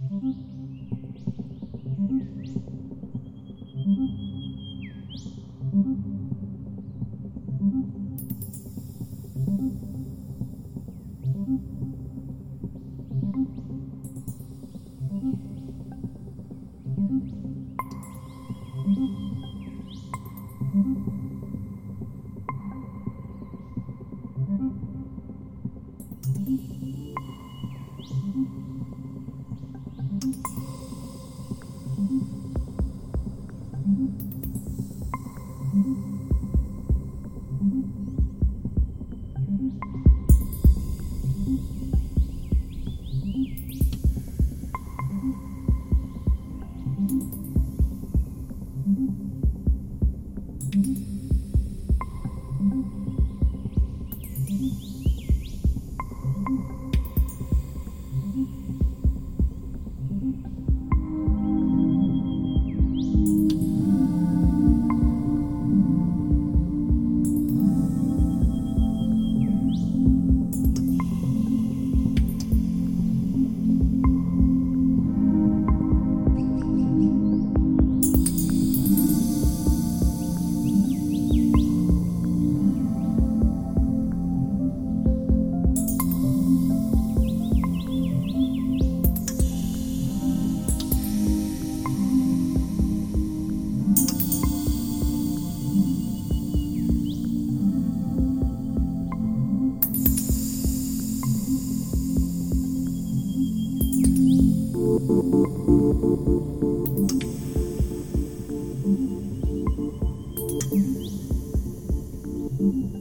Música Mm-hmm. thank you